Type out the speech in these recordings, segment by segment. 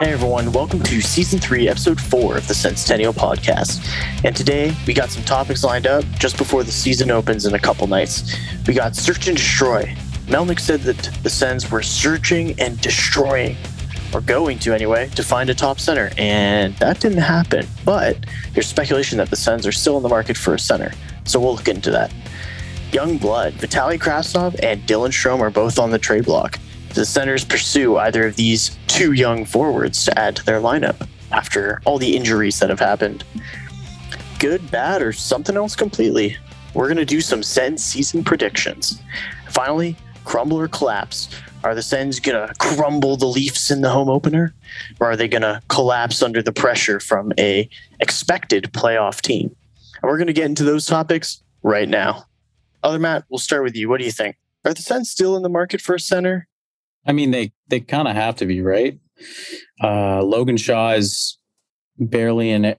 Hey everyone, welcome to season three, episode four of the Senstennial podcast. And today we got some topics lined up just before the season opens in a couple nights. We got search and destroy. Melnyk said that the Sens were searching and destroying, or going to anyway, to find a top center, and that didn't happen. But there's speculation that the Sens are still in the market for a center, so we'll look into that. Young blood, Vitaly Kravtsov and Dylan Strome are both on the trade block the Senators pursue either of these two young forwards to add to their lineup after all the injuries that have happened. Good, bad, or something else completely. We're going to do some Sens season predictions. Finally, crumble or collapse. Are the Sens going to crumble the Leafs in the home opener? Or are they going to collapse under the pressure from a expected playoff team? And we're going to get into those topics right now. Other Matt, we'll start with you. What do you think? Are the Sens still in the market for a center? I mean, they they kind of have to be, right? Uh, Logan Shaw is barely in it.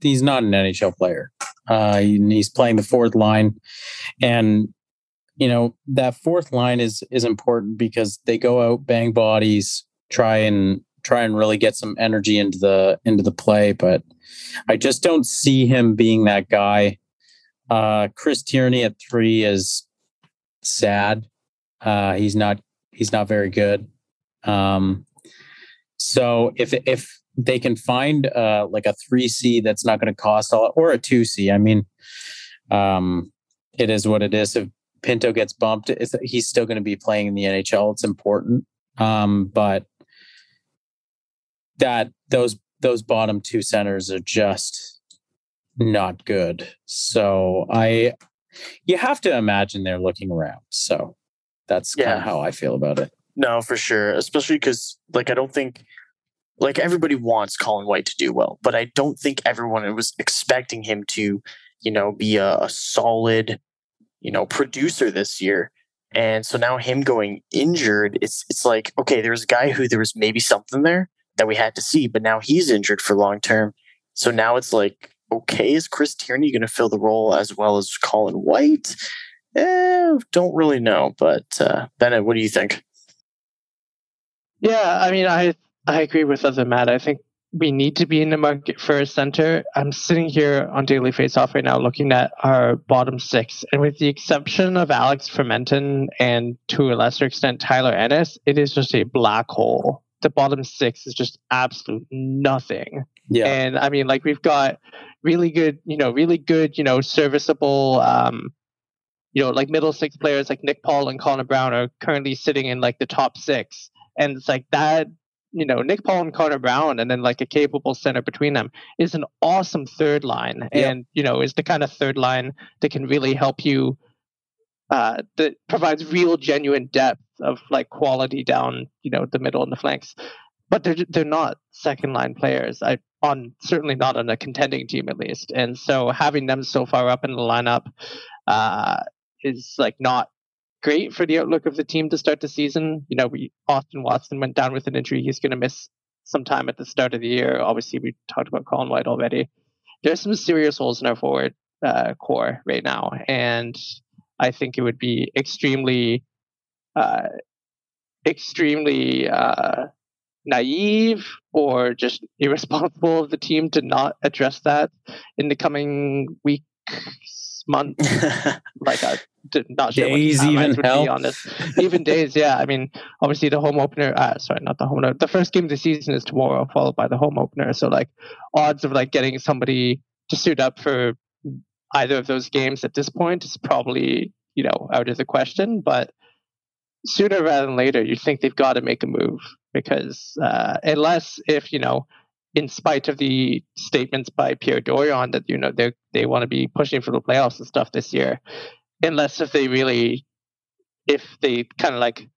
He's not an NHL player. Uh, he's playing the fourth line, and you know that fourth line is is important because they go out, bang bodies, try and try and really get some energy into the into the play. But I just don't see him being that guy. Uh, Chris Tierney at three is sad. Uh, he's not he's not very good. Um, so if if they can find uh, like a three C that's not going to cost a lot, or a two C, I mean, um, it is what it is. If Pinto gets bumped, he's still going to be playing in the NHL. It's important, um, but that those those bottom two centers are just not good. So I, you have to imagine they're looking around. So that's yeah. kind of how I feel about it. No, for sure. Especially because, like, I don't think, like, everybody wants Colin White to do well, but I don't think everyone was expecting him to, you know, be a, a solid, you know, producer this year. And so now him going injured, it's it's like okay, there's a guy who there was maybe something there that we had to see, but now he's injured for long term. So now it's like, okay, is Chris Tierney going to fill the role as well as Colin White? Eh, don't really know. But uh, Bennett, what do you think? Yeah, I mean, I I agree with other Matt. I think we need to be in the market for a center. I'm sitting here on Daily Faceoff right now looking at our bottom six, and with the exception of Alex Formenton and to a lesser extent Tyler Ennis, it is just a black hole. The bottom six is just absolute nothing. Yeah. And I mean, like we've got really good, you know, really good, you know, serviceable um, you know, like middle six players like Nick Paul and Connor Brown are currently sitting in like the top six. And it's like that, you know, Nick Paul and Connor Brown and then like a capable center between them is an awesome third line. Yep. And, you know, is the kind of third line that can really help you uh, that provides real genuine depth of like quality down, you know, the middle and the flanks. But they're they're not second line players. I on certainly not on a contending team at least. And so having them so far up in the lineup uh, is like not great for the outlook of the team to start the season. You know, we Austin Watson went down with an injury; he's going to miss some time at the start of the year. Obviously, we talked about Colin White already. There's some serious holes in our forward uh, core right now, and I think it would be extremely, uh, extremely uh, naive or just irresponsible of the team to not address that in the coming weeks month, like I did not sure days what even help. be on this. Even days, yeah. I mean, obviously the home opener. Uh, sorry, not the home opener. The first game of the season is tomorrow, followed by the home opener. So like, odds of like getting somebody to suit up for either of those games at this point is probably you know out of the question. But sooner rather than later, you think they've got to make a move because uh, unless if you know in spite of the statements by Pierre Dorion that you know they they want to be pushing for the playoffs and stuff this year, unless if they really, if they kind of like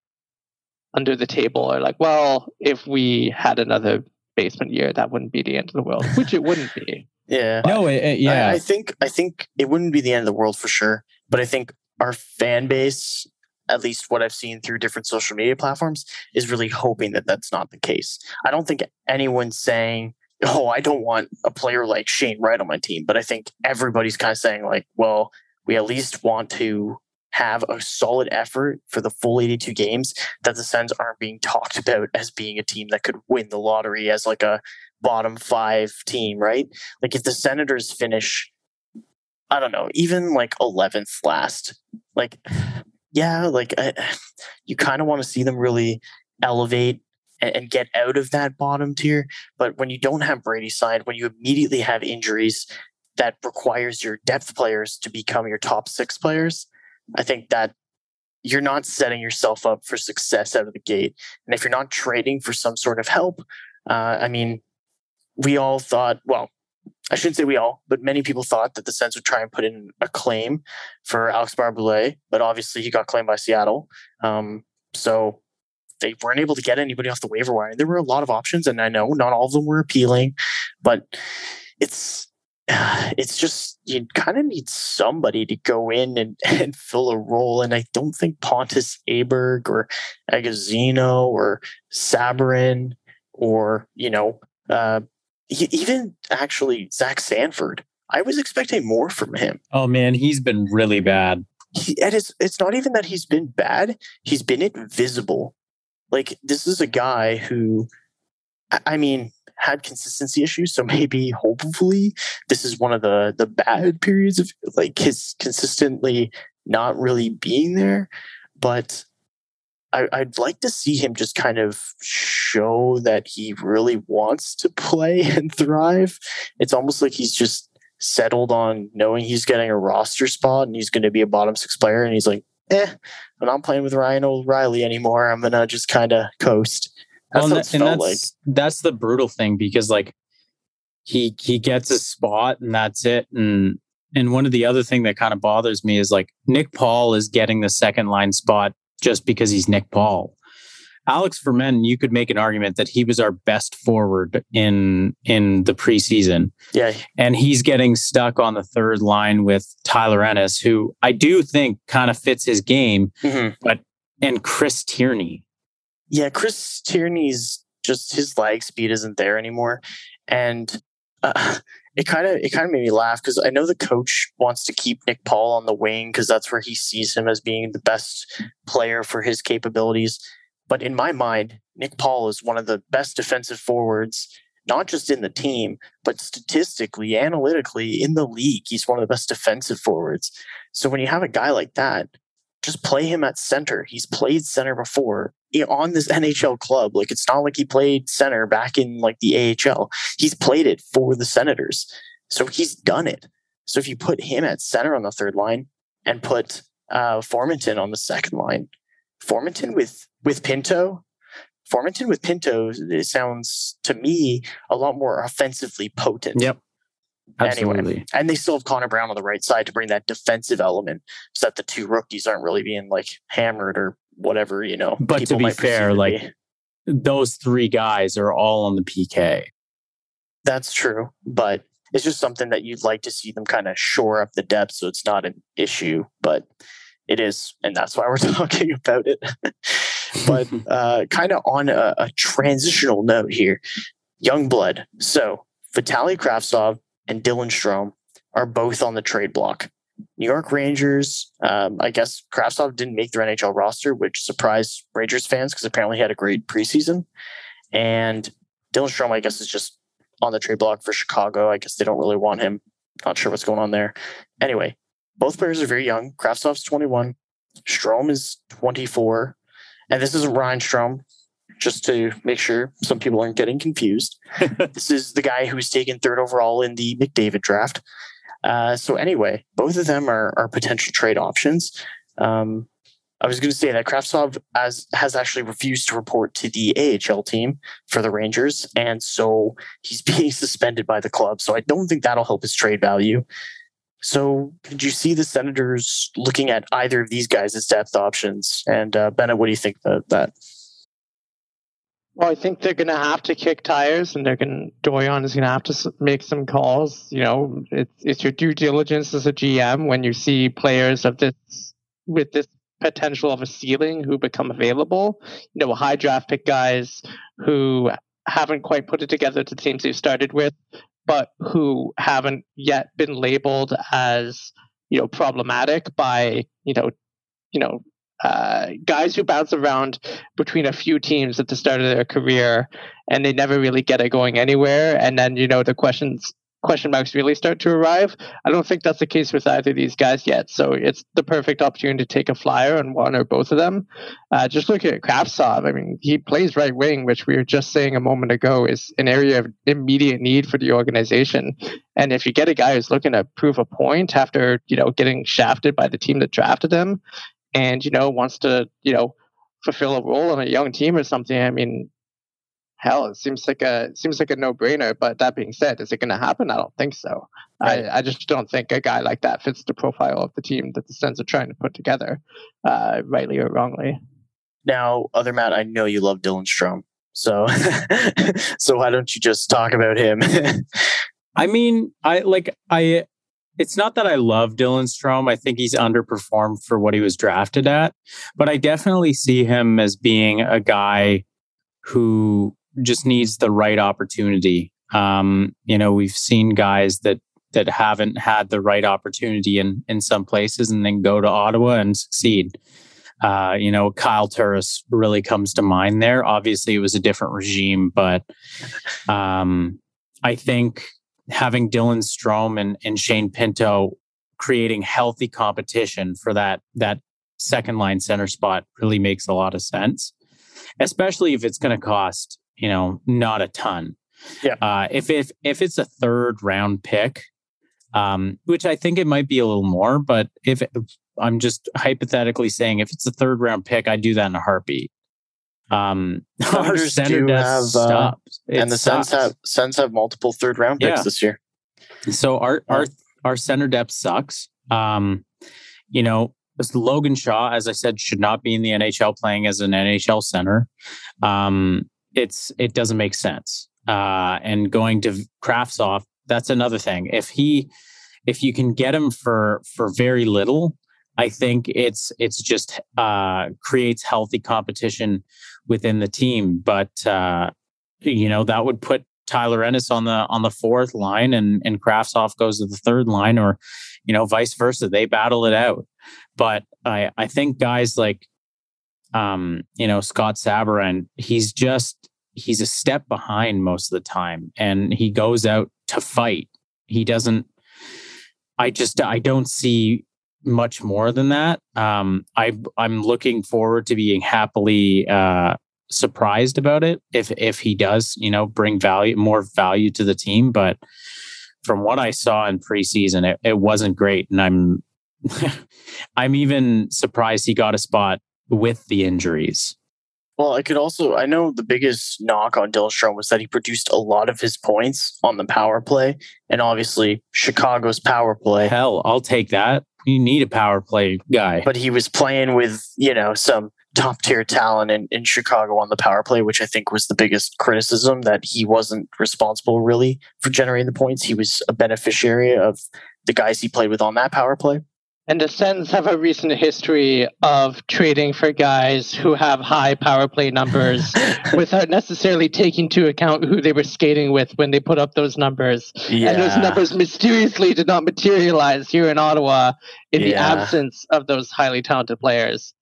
under the table are like, well, if we had another basement year, that wouldn't be the end of the world, which it wouldn't be. Yeah. No. It, it, yeah. I, I think I think it wouldn't be the end of the world for sure, but I think our fan base at least what I've seen through different social media platforms, is really hoping that that's not the case. I don't think anyone's saying, oh, I don't want a player like Shane Wright on my team, but I think everybody's kind of saying, like, well, we at least want to have a solid effort for the full 82 games, that the Sens aren't being talked about as being a team that could win the lottery as like a bottom five team, right? Like if the Senators finish, I don't know, even like 11th last, like, yeah, like I, you kind of want to see them really elevate and, and get out of that bottom tier. But when you don't have Brady signed, when you immediately have injuries that requires your depth players to become your top six players, I think that you're not setting yourself up for success out of the gate. And if you're not trading for some sort of help, uh, I mean, we all thought, well, I shouldn't say we all, but many people thought that the Sens would try and put in a claim for Alex Barré-Boulet, but obviously he got claimed by Seattle. Um, so they weren't able to get anybody off the waiver wire. There were a lot of options, and I know not all of them were appealing, but it's it's just you kind of need somebody to go in and, and fill a role. And I don't think Pontus Aberg or Agozzino or Sabourin or, you know, uh, even actually Zach Sanford. I was expecting more from him. Oh man, he's been really bad. He, and it's it's not even that he's been bad; he's been invisible. Like this is a guy who, I mean, had consistency issues. So maybe, hopefully, this is one of the the bad periods of like his consistently not really being there. But I, I'd like to see him just kind of show that he really wants to play and thrive. It's almost like he's just settled on knowing he's getting a roster spot and he's going to be a bottom six player. And he's like, eh, I'm not playing with Ryan O'Reilly anymore. I'm going to just kind of coast. That's well, and, and that's, like. that's the brutal thing because like he he gets a spot and that's it. And and one of the other thing that kind of bothers me is like Nick Paul is getting the second line spot just because he's Nick Paul. Alex Formenton, you could make an argument that he was our best forward in in the preseason. Yeah. And he's getting stuck on the third line with Tyler Ennis, who I do think kind of fits his game, mm-hmm. but and Chris Tierney. Yeah, Chris Tierney's just his leg speed isn't there anymore. And uh, it kind of it kind of made me laugh because I know the coach wants to keep Nick Paul on the wing because that's where he sees him as being the best player for his capabilities. But in my mind, Nick Paul is one of the best defensive forwards, not just in the team, but statistically, analytically in the league. He's one of the best defensive forwards. So when you have a guy like that, just play him at center. He's played center before on this NHL club. Like it's not like he played center back in like the AHL. He's played it for the Senators. So he's done it. So if you put him at center on the third line and put uh, Formenton on the second line, Formenton with with Pinto, Formenton with Pinto it sounds to me a lot more offensively potent. Yep. Absolutely. Anyway, and they still have Connor Brown on the right side to bring that defensive element so that the two rookies aren't really being like hammered or whatever, you know. But to be fair, like be. those three guys are all on the PK. That's true. But it's just something that you'd like to see them kind of shore up the depth so it's not an issue. But it is. And that's why we're talking about it. but uh, kind of on a, a transitional note here young blood. So Vitaly Kravtsov and Dylan Strome are both on the trade block. New York Rangers, um, I guess Kravtsov didn't make their NHL roster, which surprised Rangers fans because apparently he had a great preseason. And Dylan Strome, I guess, is just on the trade block for Chicago. I guess they don't really want him. Not sure what's going on there. Anyway, both players are very young. Kravtsov's 21, Strome is 24. And this isn't Ryan Strome, just to make sure some people aren't getting confused. this is the guy who's taken third overall in the McDavid draft. Uh, so anyway, both of them are, are potential trade options. Um, I was going to say that Kravtsov has, has actually refused to report to the AHL team for the Rangers, and so he's being suspended by the club. So I don't think that'll help his trade value. So could you see the Senators looking at either of these guys as depth options? And uh, Bennett, what do you think of that? Well, I think they're going to have to kick tires, and they're going. Dorion is going to have to make some calls. You know, it's it's your due diligence as a GM when you see players of this with this potential of a ceiling who become available. You know, high draft pick guys who haven't quite put it together to the teams they've started with, but who haven't yet been labeled as you know problematic by you know you know, uh, guys who bounce around between a few teams at the start of their career and they never really get it going anywhere. And then, you know, the questions question marks really start to arrive. I don't think that's the case with either of these guys yet. So it's the perfect opportunity to take a flyer on one or both of them. Uh, just look at Kravtsov, I mean, he plays right wing, which we were just saying a moment ago is an area of immediate need for the organization. And if you get a guy who's looking to prove a point after, you know, getting shafted by the team that drafted him, and you know wants to you know fulfill a role on a young team or something, I mean, hell, it seems like a seems like a no brainer. But that being said, is it going to happen? I don't think so. Right. I, I just don't think a guy like that fits the profile of the team that the Sens are trying to put together, uh, rightly or wrongly. Now, other Matt, I know you love Dylan Strome, so so why don't you just talk about him? I mean, I like I it's not that I love Dylan Strome. I think he's underperformed for what he was drafted at, but I definitely see him as being a guy who just needs the right opportunity. Um, you know, we've seen guys that that haven't had the right opportunity in in some places and then go to Ottawa and succeed. Uh, you know, Kyle Turris really comes to mind there. Obviously, it was a different regime, but um, I think having Dylan Strome and, and Shane Pinto creating healthy competition for that that second line center spot really makes a lot of sense, especially if it's going to cost you know not a ton. Yeah. Uh, if if if it's a third round pick, um, which I think it might be a little more, but if, if I'm just hypothetically saying if it's a third round pick, I do that in a heartbeat. Um, our center do have, uh, and the Sens have Sens have multiple third round picks yeah. this year. So our our our center depth sucks. Um, you know, Logan Shaw, as I said, should not be in the NHL playing as an NHL center. Um, it's it doesn't make sense. Uh, and going to Kravtsov, that's another thing. If he, if you can get him for for very little, I think it's it's just uh, creates healthy competition within the team. But uh, you know that would put Tyler Ennis on the on the fourth line, and and Kravtsov goes to the third line, or you know vice versa. They battle it out. But I I think guys like um, you know Scott Sabourin, he's just he's a step behind most of the time, and he goes out to fight. He doesn't. I just I don't see much more than that. Um, I I'm looking forward to being happily uh, surprised about it if if he does, you know, bring value more value to the team. But from what I saw in preseason, it, it wasn't great, and I'm I'm even surprised he got a spot with the injuries. Well, I could also I know the biggest knock on Dylan Strome was that he produced a lot of his points on the power play, and obviously Chicago's power play. Hell, I'll take that you need a power play guy. But he was playing with, you know, some top tier talent in, in Chicago on the power play, which I think was the biggest criticism that he wasn't responsible really for generating the points. He was a beneficiary of the guys he played with on that power play. And the Sens have a recent history of trading for guys who have high power play numbers without necessarily taking into account who they were skating with when they put up those numbers. Yeah. And those numbers mysteriously did not materialize here in Ottawa in yeah. the absence of those highly talented players.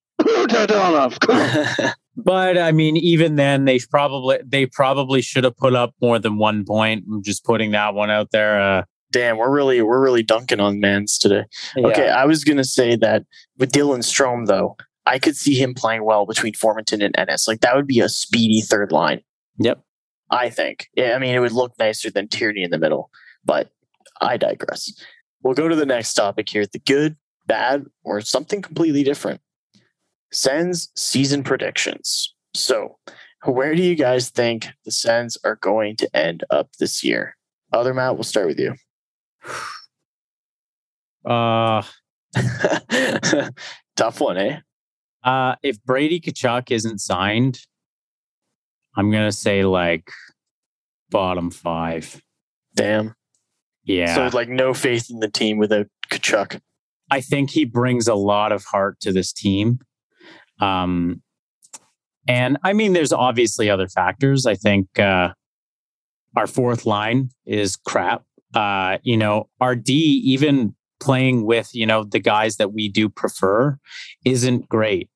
but I mean, even then, they probably they probably should have put up more than one point. I'm just putting that one out there. Uh, damn, we're really we're really dunking on Mans today. Yeah. Okay, I was gonna say that with Dylan Strome though, I could see him playing well between Formenton and Ennis. Like that would be a speedy third line. Yep. I think. Yeah, I mean, it would look nicer than Tierney in the middle, but I digress. We'll go to the next topic here: the good, bad, or something completely different. Sens season predictions. So, where do you guys think the Sens are going to end up this year? Other Matt, we'll start with you. Uh tough one, eh? Uh if Brady Tkachuk isn't signed, I'm gonna say like bottom five. Damn. Yeah. So like no faith in the team without Tkachuk. I think he brings a lot of heart to this team. Um and I mean there's obviously other factors. I think uh our fourth line is crap uh, you know, our D, even playing with you know the guys that we do prefer isn't great.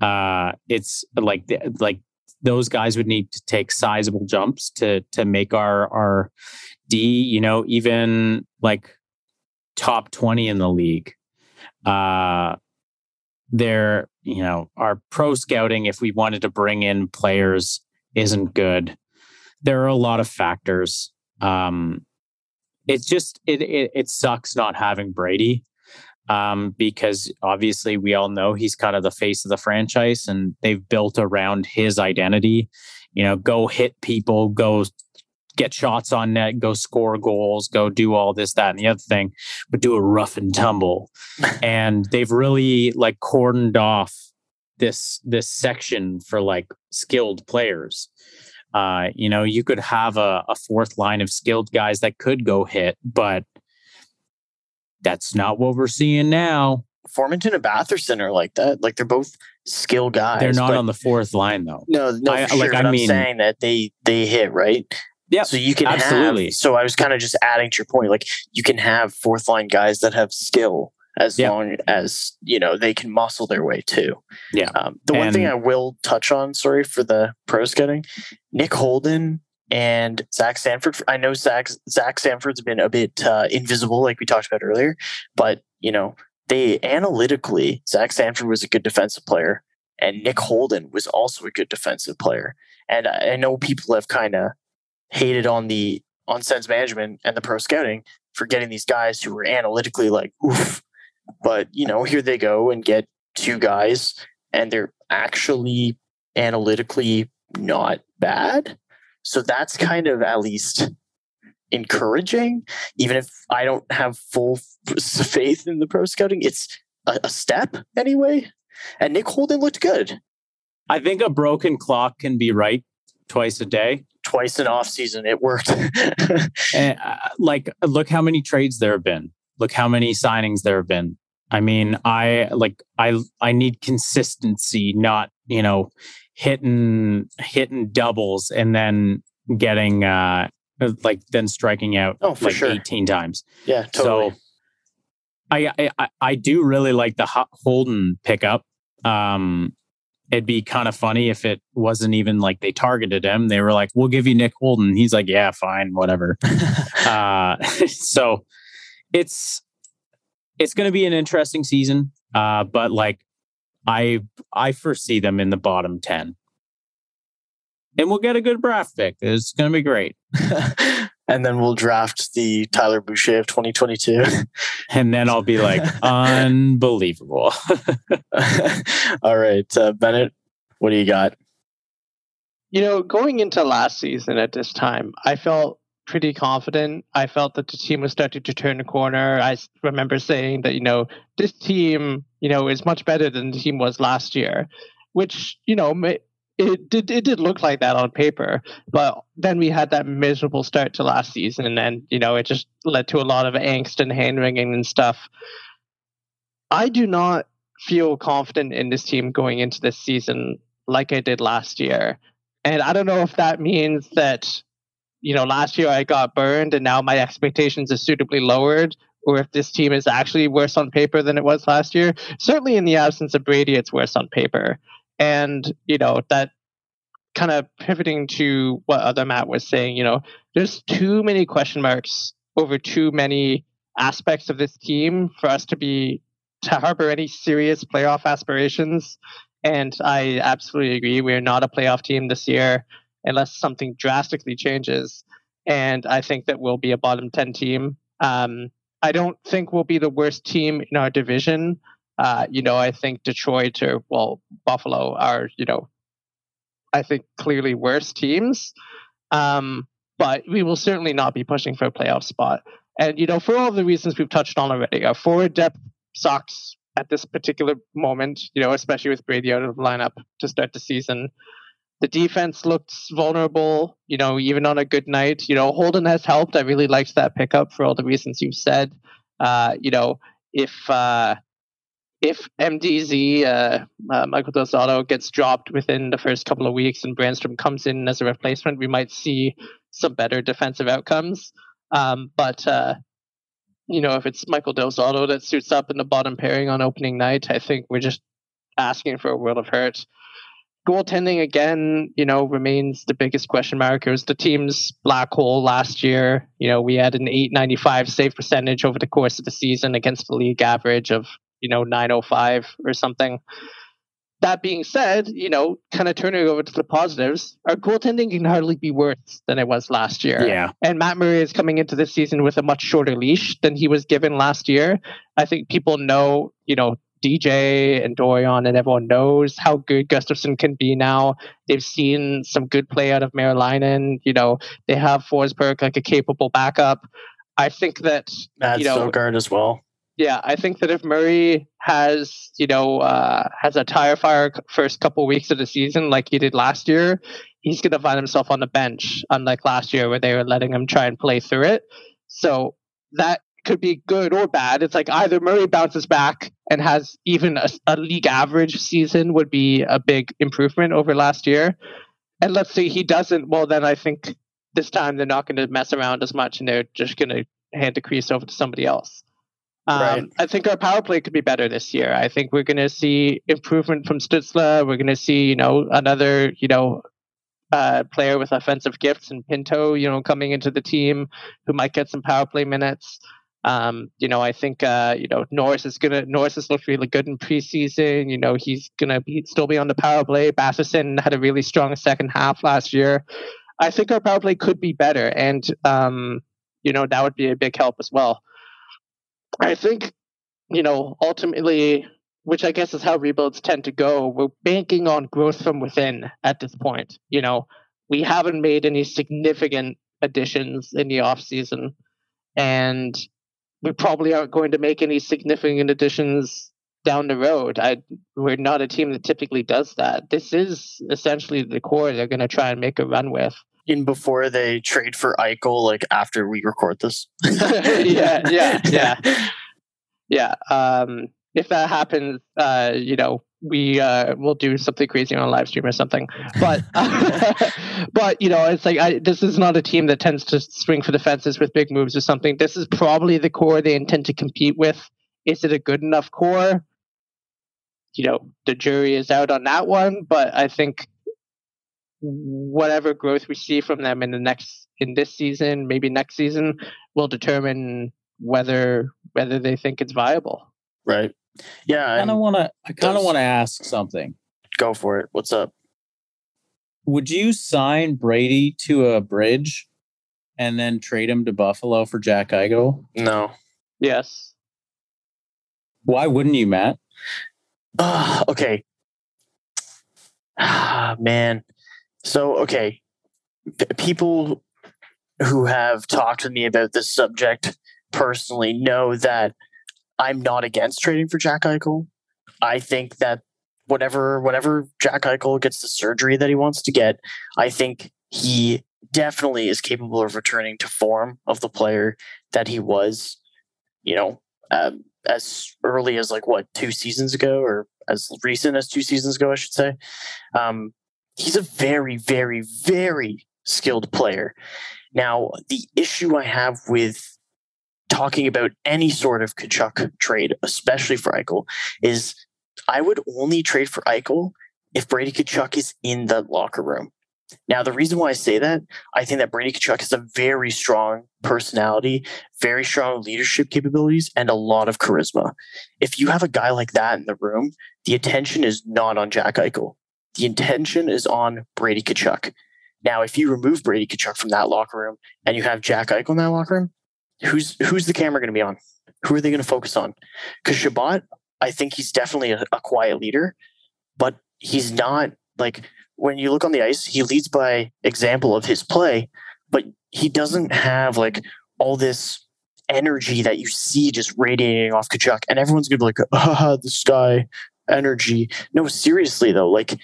Uh, it's like like those guys would need to take sizable jumps to to make our our D, you know, even like top 20 in the league. Uh there, you know, our pro scouting if we wanted to bring in players isn't good. There are a lot of factors. Um it's just it it, it sucks not having Brady um, because obviously we all know he's kind of the face of the franchise and they've built around his identity. You know, go hit people, go get shots on net, go score goals, go do all this, that, and the other thing, but do a rough and tumble. and they've really like cordoned off this this section for like skilled players. Uh, you know, you could have a, a fourth line of skilled guys that could go hit, but that's not what we're seeing now. Formenton and Batherson are like that. Like they're both skill guys. They're not on the fourth line though. No, no, I, sure, like I mean, I'm saying that they they hit right. Yeah. So you can absolutely. Have, so I was kind of just adding to your point. Like you can have fourth line guys that have skill as yeah. long as you know they can muscle their way too. Yeah. Um, the and, one thing I will touch on, sorry for the pro scouting, Nick Holden and Zach Sanford. I know Zach Zach Sanford's been a bit uh, invisible, like we talked about earlier, but you know they analytically, Zach Sanford was a good defensive player, and Nick Holden was also a good defensive player. And I, I know people have kind of hated on the on Sens management and the pro scouting for getting these guys who were analytically like oof, but you know here they go and get two guys, and they're actually analytically not bad so that's kind of at least encouraging, even if I don't have full faith in the pro scouting. It's a, a step anyway. And Nick Holden looked good. I think a broken clock can be right twice a day. Twice in off season, it worked. and, uh, like, look how many trades there have been. Look how many signings there have been. I mean, I like I I need consistency, not you know hitting hitting doubles and then getting uh like then striking out oh, like sure. 18 times. Yeah, totally. So I, I I do really like the Holden pickup. Um it'd be kind of funny if it wasn't even like they targeted him. They were like, "We'll give you Nick Holden." He's like, "Yeah, fine, whatever." uh so it's it's going to be an interesting season. Uh but like I I foresee them in the bottom 10. And we'll get a good draft pick. It's going to be great. and then we'll draft the Tyler Boucher of 2022. and then I'll be like, unbelievable. All right, uh, Bennett, what do you got? You know, going into last season at this time, I felt pretty confident. I felt that the team was starting to turn the corner. I remember saying that, you know, this team, you know, is much better than the team was last year, which, you know, it did it did look like that on paper, but then we had that miserable start to last season, and you know it just led to a lot of angst and hand wringing and stuff. I do not feel confident in this team going into this season like I did last year, and I don't know if that means that you know, last year I got burned and now my expectations are suitably lowered, or if this team is actually worse on paper than it was last year. Certainly in the absence of Brady, it's worse on paper. And, you know, that kind of pivoting to what other Matt was saying, you know, there's too many question marks over too many aspects of this team for us to be to harbor any serious playoff aspirations. And I absolutely agree. We're not a playoff team this year unless something drastically changes. And I think that we'll be a bottom 10 team. Um, I don't think we'll be the worst team in our division. Uh, you know, I think Detroit or, well, Buffalo are, you know, I think clearly worse teams. Um, but we will certainly not be pushing for a playoff spot. And, you know, for all the reasons we've touched on already, our forward depth sucks at this particular moment, you know, especially with Brady out of the lineup to start the season. The defense looks vulnerable, you know, even on a good night. You know, Holden has helped. I really liked that pickup for all the reasons you've said. Uh, you know, if uh, if MDZ, uh, uh, Michael Zotto, gets dropped within the first couple of weeks and Brannstrom comes in as a replacement, we might see some better defensive outcomes. Um, but uh, you know, if it's Michael Zotto that suits up in the bottom pairing on opening night, I think we're just asking for a world of hurt. Goaltending again, you know, remains the biggest question mark. It was the team's black hole last year. You know, we had an 895 save percentage over the course of the season against the league average of, you know, 905 or something that being said, you know, kind of turning over to the positives, our goaltending can hardly be worse than it was last year. Yeah. And Matt Murray is coming into this season with a much shorter leash than he was given last year. I think people know, you know, DJ and Dorion and everyone knows how good Gustavsson can be now. They've seen some good play out of Merilainen. You know, they have Forsberg like a capable backup. I think that Matt you know, as well. Yeah, I think that if Murray has, you know, uh, has a tire fire first couple weeks of the season like he did last year, he's going to find himself on the bench, unlike last year where they were letting him try and play through it. So that could be good or bad. It's like either Murray bounces back and has even a, a league average season would be a big improvement over last year. And let's say he doesn't, well, then I think this time they're not going to mess around as much and they're just going to hand the crease over to somebody else. Um, Right. I think our power play could be better this year. I think we're going to see improvement from Stützle. We're going to see, you know, another, you know, uh, player with offensive gifts and Pinto, you know, coming into the team who might get some power play minutes. Um, you know, I think uh, you know Norris is gonna Norris has looked really good in preseason. You know, he's gonna be still be on the power play. Batherson had a really strong second half last year. I think our power play could be better, and um, you know that would be a big help as well. I think, you know, ultimately, which I guess is how rebuilds tend to go, we're banking on growth from within at this point. You know, we haven't made any significant additions in the off season, and we probably aren't going to make any significant additions down the road. I we're not a team that typically does that. This is essentially the core they're going to try and make a run with. In before they trade for Eichel, like after we record this. Yeah, yeah, yeah. yeah um if that happens uh you know we uh will do something crazy on a live stream or something but but you know it's like I, this is not a team that tends to swing for the fences with big moves or something this is probably the core they intend to compete with is it a good enough core you know the jury is out on that one but i think whatever growth we see from them in the next in this season maybe next season will determine whether whether they think it's viable. right. Yeah. I kind of want to. I kind of want to ask something. go for it. What's up? Would you sign Brady to a bridge and then trade him to Buffalo for Jack Eichel? No. Yes. Why wouldn't you, Matt? Ah, okay. Ah, man. So, okay. P- people who have talked to me about this subject personally know that I'm not against trading for Jack Eichel. I think that whatever whatever Jack Eichel gets the surgery that he wants to get, I think he definitely is capable of returning to form of the player that he was, you know, um, as early as like what two seasons ago, or as recent as two seasons ago, I should say. Um, he's a very, very, very skilled player. Now, the issue I have with talking about any sort of Tkachuk trade, especially for Eichel, is I would only trade for Eichel if Brady Tkachuk is in the locker room. Now, the reason why I say that, I think that Brady Tkachuk has a very strong personality, very strong leadership capabilities, and a lot of charisma. If you have a guy like that in the room, the attention is not on Jack Eichel. The intention is on Brady Tkachuk. Now, if you remove Brady Tkachuk from that locker room and you have Jack Eichel in that locker room, who's who's the camera going to be on? Who are they going to focus on? Because Chabot, I think he's definitely a, a quiet leader, but he's not like when you look on the ice, he leads by example of his play, but he doesn't have like all this energy that you see just radiating off Tkachuk, and everyone's gonna be like, "Ah, this guy energy." No, seriously though, like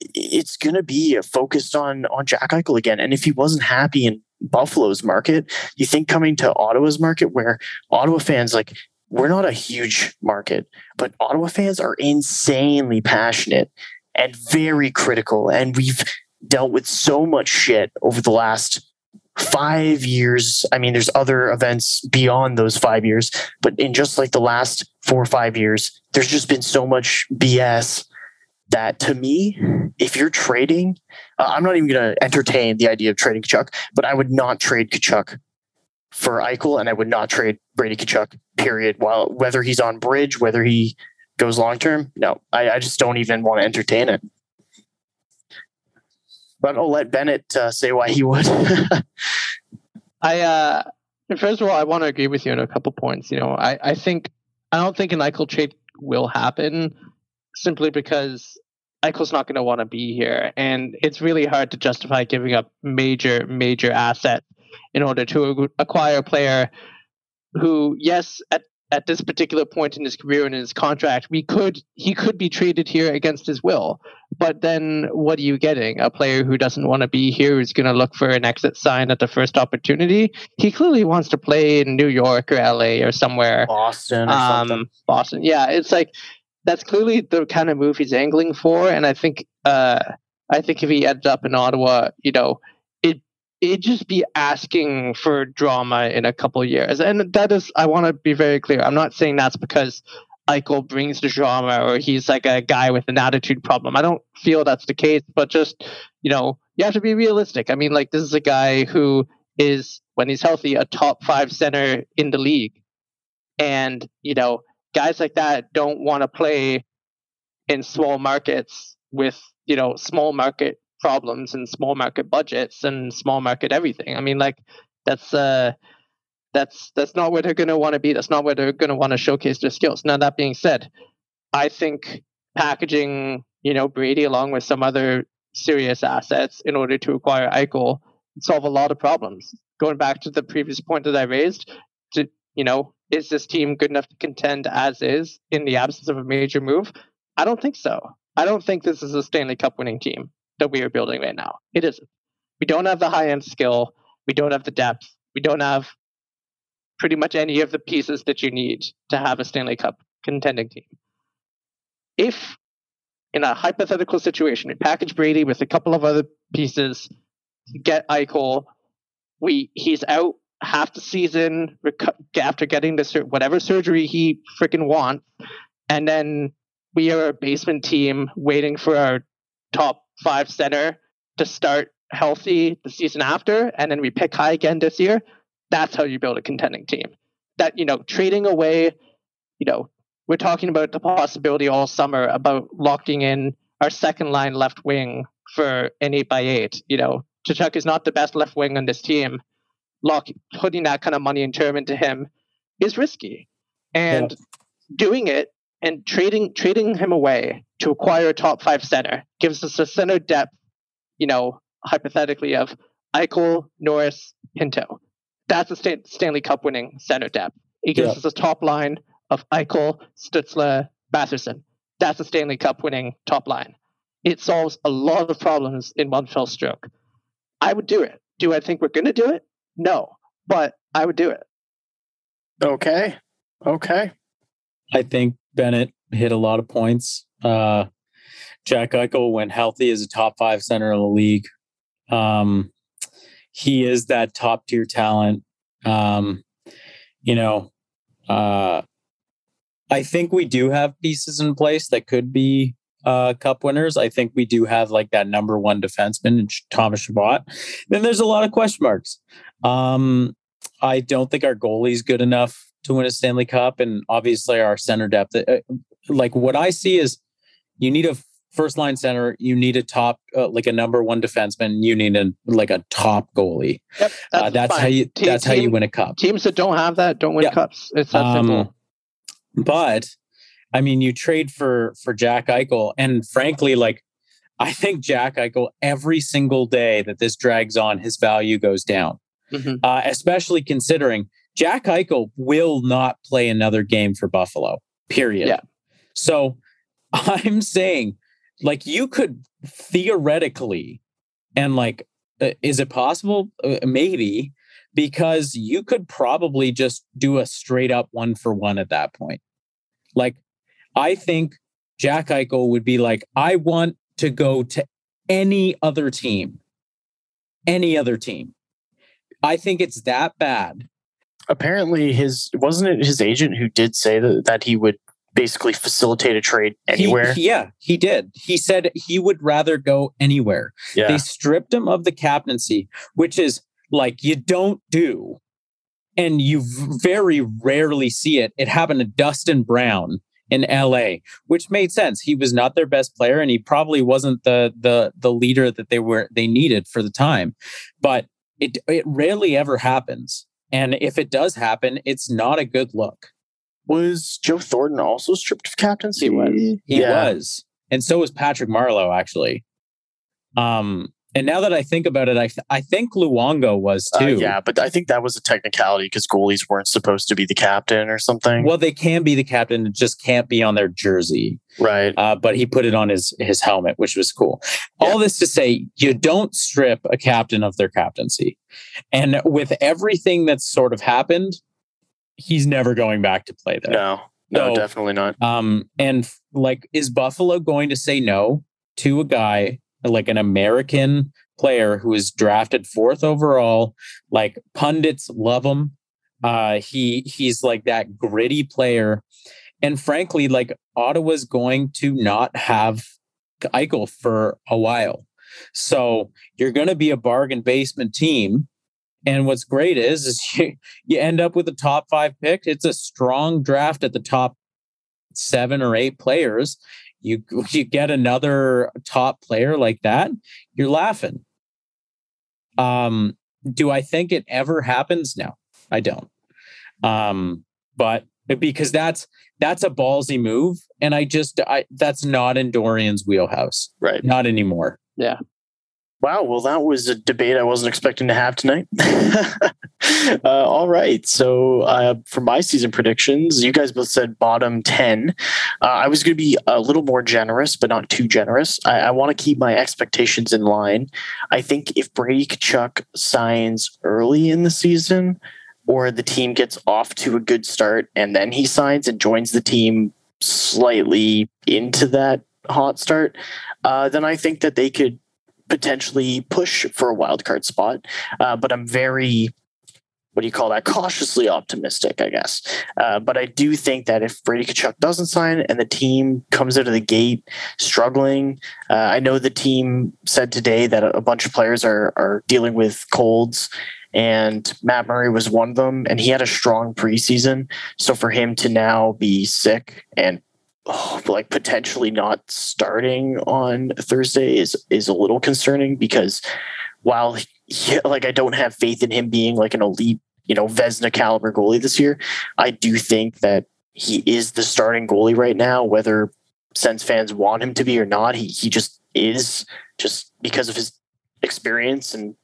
it's gonna be focused on on Jack Eichel again. And if he wasn't happy in Buffalo's market, you think coming to Ottawa's market, where Ottawa fans like we're not a huge market, but Ottawa fans are insanely passionate and very critical, and we've dealt with so much shit over the last five years. I mean, there's other events beyond those five years, but in just like the last four or five years, there's just been so much BS that to me, if you're trading, uh, I'm not even going to entertain the idea of trading Tkachuk, but I would not trade Tkachuk for Eichel, and I would not trade Brady Tkachuk. Period. While whether he's on bridge, whether he goes long term, no, I, I, just don't even want to entertain it. But I'll let Bennett uh, say why he would. I uh, first of all, I want to agree with you on a couple points. You know, I, I think I don't think an Eichel trade will happen simply because Eichel's not going to want to be here, and it's really hard to justify giving up major major assets in order to acquire a player who, yes, at at this particular point in his career and in his contract, we could he could be traded here against his will. But then what are you getting? A player who doesn't want to be here, who's going to look for an exit sign at the first opportunity. He clearly wants to play in New York or LA or somewhere. Boston or um, something. Boston. Yeah, it's like that's clearly the kind of move he's angling for. And I think uh I think if he ended up in Ottawa, you know, it'd just be asking for drama in a couple years. And that is, I want to be very clear. I'm not saying that's because Eichel brings the drama or he's like a guy with an attitude problem. I don't feel that's the case, but just, you know, you have to be realistic. I mean, like, this is a guy who is, when he's healthy, a top five center in the league. And, you know, guys like that don't want to play in small markets with, you know, small market problems and small market budgets and small market everything. I mean, like that's uh, that's that's not where they're going to want to be. That's not where they're going to want to showcase their skills. Now that being said, I think packaging you know Brady along with some other serious assets in order to acquire Eichel solve a lot of problems. Going back to the previous point that I raised, you know, is this team good enough to contend as is in the absence of a major move? I don't think so. I don't think this is a Stanley Cup winning team that we are building right now. It isn't. We don't have the high end skill. We don't have the depth. We don't have pretty much any of the pieces that you need to have a Stanley Cup contending team. If in a hypothetical situation, we package Brady with a couple of other pieces, get Eichel, we he's out half the season after getting the whatever surgery he freaking wants, and then we are a basement team waiting for our top five center to start healthy the season after, and then we pick high again this year. That's how you build a contending team. That you know, trading away, you know, we're talking about the possibility all summer about locking in our second line left wing for an eight by eight. You know, Tkachuk is not the best left wing on this team. Lock putting that kind of money and term into him is risky, and yeah. doing it and trading trading him away to acquire a top five center gives us a center depth, you know, hypothetically of Eichel, Norris, Pinto. That's a Stan- Stanley Cup winning center depth. It gives yeah. us a top line of Eichel, Stützle, Batherson. That's a Stanley Cup winning top line. It solves a lot of problems in one fell stroke. I would do it. Do I think we're going to do it? No, but I would do it. Okay. Okay. I think Bennett hit a lot of points. Uh, Jack Eichel, when healthy, is a top five center of the league. Um, he is that top tier talent. Um, you know, uh, I think we do have pieces in place that could be uh, cup winners. I think we do have like that number one defenseman, Thomas Chabot. Then there's a lot of question marks. Um, I don't think our goalie is good enough to win a Stanley Cup, and obviously our center depth. Uh, like what I see is you need a first line center, you need a top uh, like a number one defenseman, you need a like a top goalie. Yep, that's, uh, that's how you Te- that's team, how you win a cup. Teams that don't have that don't win yeah. cups. It's that um, simple. But I mean, you trade for for Jack Eichel, and frankly, like I think Jack Eichel every single day that this drags on, his value goes down. Mm-hmm. Uh, especially considering Jack Eichel will not play another game for Buffalo. Period. Yeah. So I'm saying, like, you could theoretically, and like, uh, is it possible? Uh, maybe, because you could probably just do a straight up one for one at that point. Like, I think Jack Eichel would be like, I want to go to any other team, any other team. I think it's that bad. Apparently, his wasn't it his agent who did say that, that he would basically facilitate a trade He- anywhere. yeah, he did. He said he would rather go anywhere. yeah, They stripped him of the captaincy, which is like you don't do. And you very rarely see it. It happened to Dustin Brown in LA, which made sense. He was not their best player and he probably wasn't the the the leader that they were they needed for the time. But it it rarely ever happens. And if it does happen, it's not a good look. was Joe Thornton also stripped of captaincy? He was. He Yeah. was. And so was Patrick Marleau, actually. Um, and now that I think about it, I, th- I think Luongo was Uh, too. yeah, but I think that was a technicality because goalies weren't supposed to be the captain or something. Well, they can be the captain, it just can't be on their jersey. right. Uh, but he put it on his his helmet, which was cool. All this to say, you don't strip a captain of their captaincy. And with everything that's sort of happened, he's never going back to play there. No, no, So- definitely not. Um, and like, is Buffalo going to say no to a guy like an American player who is drafted fourth overall? Like pundits love him. Uh, he he's like that gritty player, and frankly, like Ottawa's going to not have Eichel for a while, so you're going to be a bargain basement team. And what's great is, is you, you end up with a top five pick. It's a strong draft at the top seven or eight players, you you get another top player like that, you're laughing. Um, do I think it ever happens? No, I don't. Um, but because that's that's a ballsy move, and I just I that's not in Dorion's wheelhouse, Right. not anymore. Yeah. Wow. Well, that was a debate I wasn't expecting to have tonight. uh, all right. So, uh, for my season predictions, you guys both said bottom 10. Uh, I was going to be a little more generous, but not too generous. I, I want to keep my expectations in line. I think if Brady Tkachuk signs early in the season, or the team gets off to a good start and then he signs and joins the team slightly into that hot start, uh, then I think that they could potentially push for a wild card spot. Uh, but I'm very, what do you call that? Cautiously optimistic, I guess. Uh, but I do think that if Brady Tkachuk doesn't sign and the team comes out of the gate struggling, uh, I know the team said today that a bunch of players are are dealing with colds. And Matt Murray was one of them, and he had a strong preseason. So for him to now be sick and oh, like potentially not starting on Thursday is is a little concerning because while he, like I don't have faith in him being like an elite, you know, Vezina caliber goalie this year, I do think that he is the starting goalie right now, whether Sens fans want him to be or not. He he just is just because of his experience and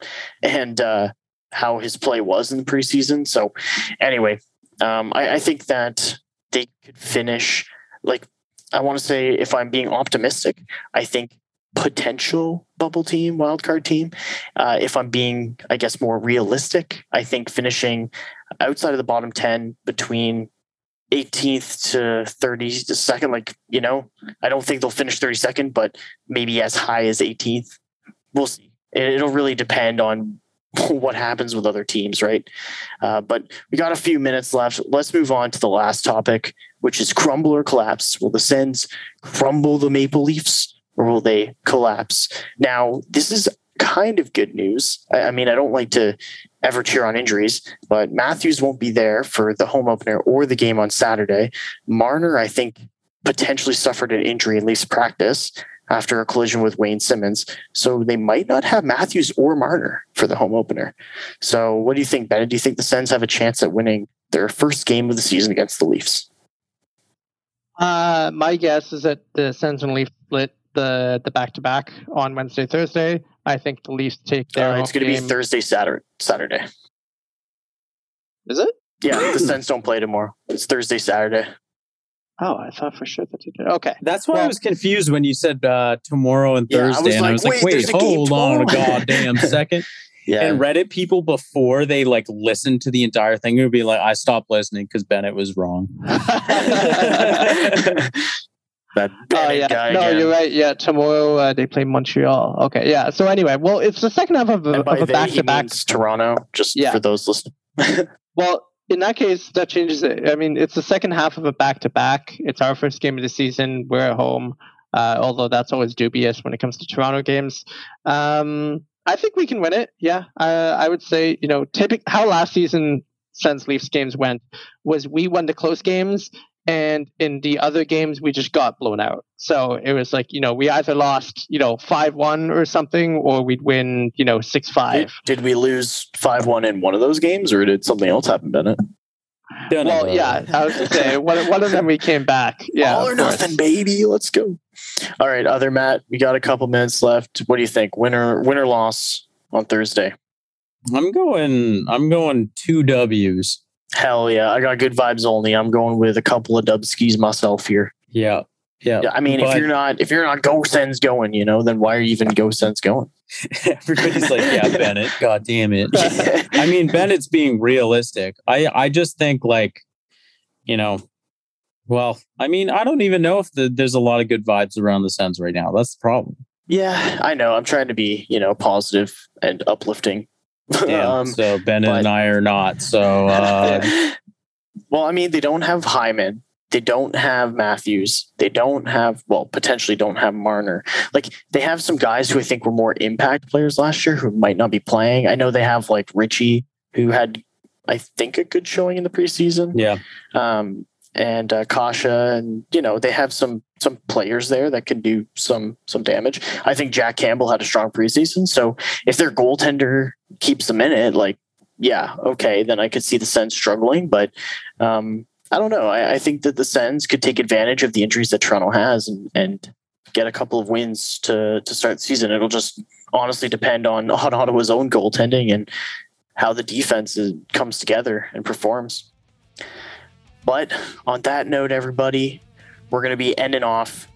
and uh how his play was in the preseason. So anyway, um I, I think that they could finish like I want to say if I'm being optimistic, I think potential bubble team, wildcard team. Uh, if I'm being, I guess, more realistic, I think finishing outside of the bottom 10 between 18th to 32nd, like, you know, I don't think they'll finish 32nd, but maybe as high as 18th. We'll see. It- It'll really depend on what happens with other teams, right? Uh, but we got a few minutes left. Let's move on to the last topic, which is crumble or collapse. Will the Sens crumble the Maple Leafs or will they collapse? Now, this is kind of good news. I, mean, I don't like to ever cheer on injuries, but Matthews won't be there for the home opener or the game on Saturday. Marner, I think, potentially suffered an injury in least practice after a collision with Wayne Simmonds. So they might not have Matthews or Marner for the home opener. So what do you think, Bennett? Do you think the Sens have a chance at winning their first game of the season against the Leafs? Uh, my guess is that the Sens and Leafs split the the back to back on Wednesday, Thursday. I think the Leafs take their. Uh, it's going to be Thursday, Saturday. Saturday. Is it? Yeah, the Sens don't play tomorrow. It's Thursday, Saturday. Oh, I thought for sure that they did. Okay. That's why I was confused when you said uh, tomorrow and Yeah, I was Thursday, and I like, was like, wait, wait, there's a hold on a goddamn second. Yeah. And Reddit people before they like listened to the entire thing would be like, I stopped listening because Bennett was wrong. that Oh yeah, guy no, again. you're right. Yeah, tomorrow uh, they play Montreal. Okay, yeah. So anyway, well, it's the second half of a, And by of a back to back. Toronto, just Yeah. for those listening. Well, in that case, that changes it. I mean, it's the second half of a back to back. It's our first game of the season. We're at home, uh, although that's always dubious when it comes to Toronto games. Um, I think we can win it. Yeah, uh, I would say you know, typic how last season Sens Leafs games went was we won the close games. And in the other games, we just got blown out. So it was like, you know, we either lost, you know, 5 1 or something, or we'd win, you know, 6-5 did we lose 5 1 in one of those games, or did something else happen, Bennett? Done it, Well, yeah, I was to say one, one of them we came back. Yeah, All or of course. nothing, baby. Let's go. All right, other Matt, we got a couple minutes left. What do you think? Winner, winner, loss on Thursday? I'm going. I'm going two W's. Hell yeah, I got good vibes only. I'm going with a couple of dub skis myself here. Yeah, yeah. Yeah, I mean, if you're not if you're not Go Sens going, you know, then why are you even Go Sens going? Everybody's like, yeah, Bennett. God damn it. I mean, Bennett's being realistic. I I just think like, you know, well, I mean, I don't even know if the, there's a lot of good vibes around the Sens right now. That's the problem. yeah, I know. I'm trying to be, you know, positive and uplifting. Damn. Um, so Bennett but- and I are not. So uh, well, I mean, they don't have Hyman. They don't have Matthews. They don't have, well, potentially don't have Marner. Like they have some guys who I think were more impact players last year who might not be playing. I know they have like Ritchie, who had, I think, a good showing in the preseason. yeah, um, and uh, Kase, and you know they have some some players there that can do some some damage. I think Jack Campbell had a strong preseason, so if their goaltender keeps them in it, like yeah, okay, then I could see the Sens struggling. But um, I don't know. I, I think that the Sens could take advantage of the injuries that Toronto has and and get a couple of wins to to start the season. It'll just honestly depend on on Ottawa's own goaltending and how the defense is, comes together and performs. But on that note, everybody, we're going to be ending off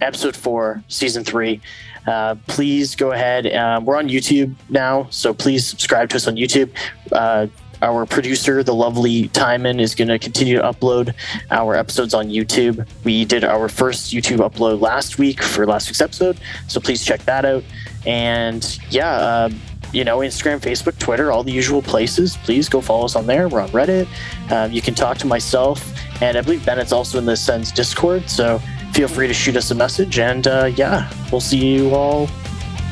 episode four, season three. Uh, please go ahead. Um, we're on YouTube now, so please subscribe to us on YouTube. Uh, our producer, the lovely Timon, is going to continue to upload our episodes on YouTube. We did our first YouTube upload last week for last week's episode, so please check that out. And yeah, uh, you know, Instagram, Facebook, Twitter, all the usual places. Please go follow us on there. We're on Reddit. Um, you can talk to myself, and I believe Bennett's also in the Sens Discord. So feel free to shoot us a message. And uh, yeah, we'll see you all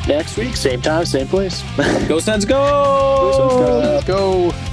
next week, same time, same place. go Sens, go! Go Sens, go! Go.